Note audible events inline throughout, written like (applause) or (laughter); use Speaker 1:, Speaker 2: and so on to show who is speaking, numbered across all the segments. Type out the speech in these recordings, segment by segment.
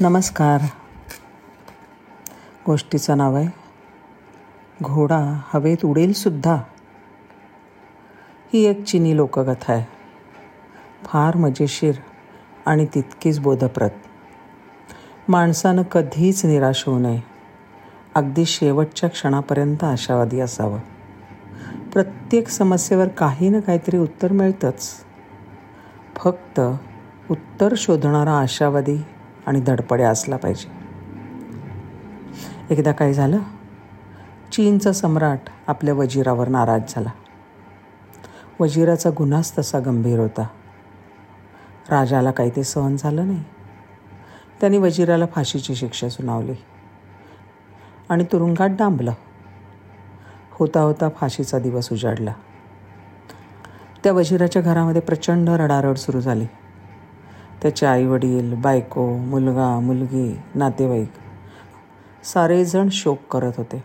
Speaker 1: नमस्कार. गोष्टीचं नाव आहे घोडा हवेत उडेल सुद्धा. ही एक चिनी लोककथा आहे. फार मजेशीर आणि तितकीच बोधप्रद. माणसानं कधीच निराश होऊ नये. अगदी शेवटच्या क्षणापर्यंत आशावादी असावं. प्रत्येक समस्येवर काही ना काहीतरी उत्तर मिळतंच. फक्त उत्तर शोधणारा आशावादी आणि धडपड्या असला पाहिजे. एकदा काय झालं? चीनचा सम्राट आपल्या वजिरावर नाराज झाला. वजिराचा गुन्हाच तसा गंभीर होता. राजाला काही ते सहन झालं नाही. त्यांनी वजिराला फाशीची शिक्षा सुनावली. आणि तुरुंगात डांबलं. होता होता फाशीचा दिवस उजाडला. त्या वजिराच्या घरामध्ये प्रचंड रडारड सुरू झाली. त्याचे आईवडील बायको मुलगा मुलगी नातेवाईक सारेजण शोक करत होते.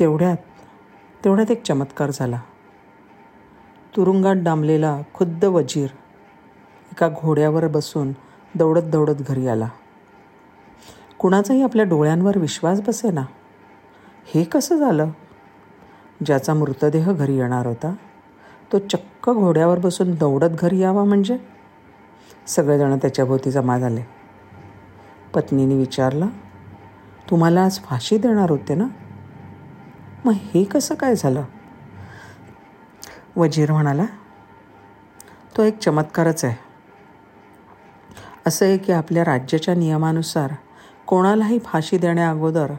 Speaker 1: तेवढ्यात तेवढ्यात एक चमत्कार झाला. तुरुंगात डांबलेला खुद्द वजीर एका घोड्यावर बसून दौडत दौडत घरी आला. कुणाचाही आपल्या डोळ्यांवर विश्वास बसे ना हे कसं झालं? ज्याचा मृतदेह घरी येणार होता तो चक्क घोड्यावर बसून दौडत घरी यावा म्हणजे? सगळेजण त्याच्याभोवती जमा झाले. पत्नीने विचारलं तुम्हाला आज फाशी देणार होते ना? मग हे कसं काय झालं? वजीर म्हणाला तो एक चमत्कारच आहे. असं आहे की आपल्या राज्याच्या नियमानुसार कोणालाही फाशी देण्याअगोदर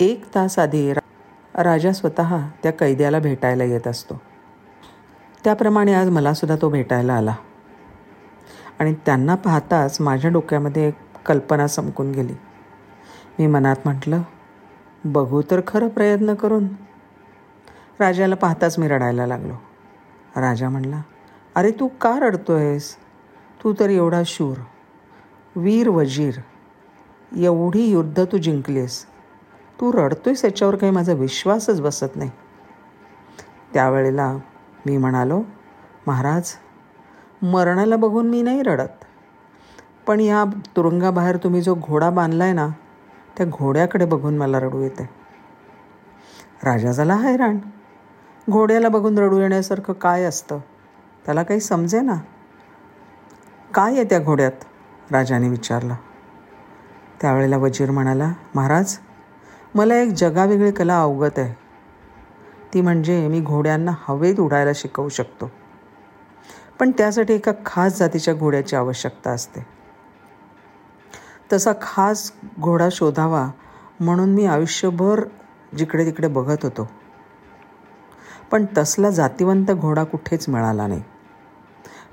Speaker 1: एक तास आधी राजा स्वतः त्या कैद्याला भेटायला येत असतो. त्याप्रमाणे आज मलासुद्धा तो भेटायला आला. आणि त्यांना पाहताच माझ्या डोक्यामध्ये एक कल्पना चमकून गेली. मी मनात म्हटलं बघू तर खरं प्रयत्न करून. राजाला पाहताच मी रडायला लागलो. राजा म्हणला अरे तू का रडतोयस? तू तर एवढा शूर वीर वजीर एवढी युद्ध तू जिंकलीस. तू रडतोयस याच्यावर काही माझा विश्वासच बसत नाही. त्यावेळेला मी म्हणालो महाराज मरणाला बघून मी नाही रडत. पण या तुरुंगाबाहेर तुम्ही जो घोडा बांधला आहे ना त्या घोड्याकडे बघून मला रडू येते. राजा झाला हैराण. घोड्याला बघून रडू येण्यासारखं काय असतं? त्याला काही समजे ना? काय आहे त्या घोड्यात? राजाने विचारलं. त्यावेळेला वजीर म्हणाला महाराज मला एक जगावेगळी कला अवगत आहे. ती म्हणजे मी घोड्यांना हवेत उडायला शिकवू शकतो. पण त्यासाठी एका खास जातीच्या घोड्याची आवश्यकता असते. तसा खास घोडा शोधावा म्हणून मी आयुष्यभर जिकडे तिकडे बघत होतो. पण तसला जातीवंत घोडा कुठेच मिळाला नाही.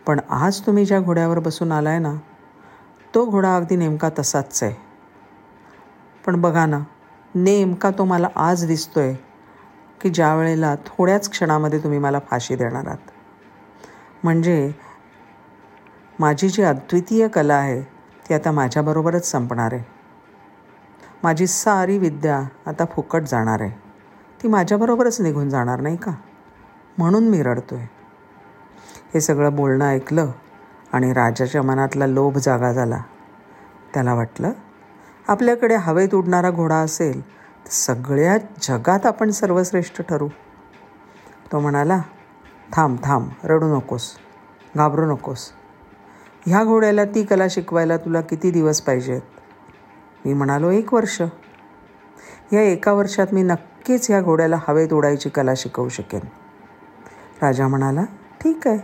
Speaker 1: पण आज तुम्ही ज्या घोड्यावर बसून आलाय ना तो घोडा अगदी नेमका तसाच आहे. पण बघा ना नेमका तो मला आज दिसतोय की ज्या वेळेला थोड्याच क्षणामध्ये तुम्ही मला फाशी देणार आहात. म्हणजे माझी जी अद्वितीय कला आहे ती आता माझ्याबरोबरच संपणार आहे. माझी सारी विद्या आता फुकट जाणार आहे. ती माझ्याबरोबरच निघून जाणार नाही का? म्हणून मी रडतो आहे हे सगळं बोलणं ऐकलं आणि राजाच्या मनातला लोभ जागा झाला. त्याला वाटलं आपल्याकडे हवेत उडणारा घोडा असेल तर सगळ्या जगात आपण सर्वश्रेष्ठ ठरू. तो म्हणाला थांब थांब रडू नकोस घाबरू नकोस. ह्या घोड्याला ती कला शिकवायला तुला किती दिवस पाहिजेत? मी म्हणालो एक वर्ष. या एका वर्षात मी नक्कीच ह्या घोड्याला हवेत उडायची कला शिकवू शकेन. राजा म्हणाला ठीक आहे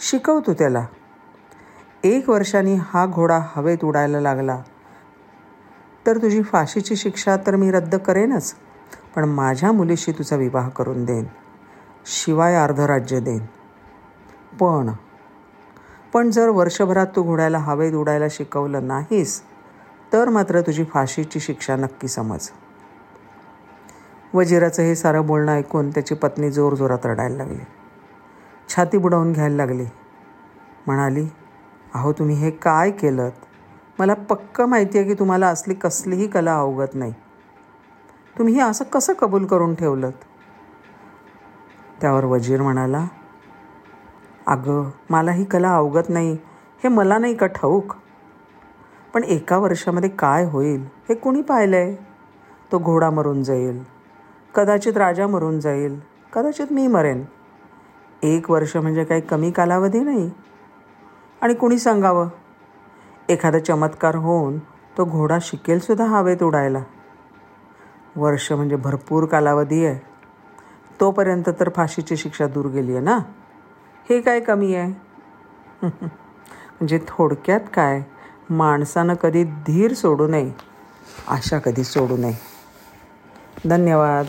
Speaker 1: शिकव तू त्याला. एक वर्षाने हा घोडा हवेत उडायला लागला. तर तुझी फाशीची शिक्षा तर मी रद्द करेनच पण माझ्या मुलीशी तुझा विवाह करून देईन. शिवाय अर्ध राज्य देईन. पण पण जर वर्षभरात तू घोड्याला हवेत उडायला शिकवलं नाहीस तर मात्र तुझी फाशीची शिक्षा नक्की समज. वजिराचं हे सारं बोलणं ऐकून त्याची पत्नी जोरजोरात रडायला लागली. छाती बुडवून घ्यायला लागली. म्हणाली अहो तुम्ही हे काय केलं मला पक्क माहिती आहे की तुम्हाला असली कसलीही कला अवगत नाही. तुम्ही हे असं कसं कबूल करून ठेवलं त्यावर वजीर म्हणाला अगं मला ही कला अवगत नाही. हे मला नाही का ठाऊक? पण एका वर्षामध्ये काय होईल हे कुणी पाहिलं आहे तो घोडा मरून जाईल. कदाचित राजा मरून जाईल. कदाचित मी मरेन. एक वर्ष म्हणजे काही कमी कालावधी नाही. आणि कुणी सांगावं? एखादा चमत्कार होऊन तो घोडा शिकेलसुद्धा हवेत उडायला. वर्ष म्हणजे भरपूर कालावधी आहे. तोपर्यंत तर फाशीची शिक्षा दूर गेली आहे ना. हे काय कमी आहे? (laughs) म्हणजे थोडक्यात काय? माणसानं कधी धीर सोडू नये आशा कधी सोडू नये. धन्यवाद.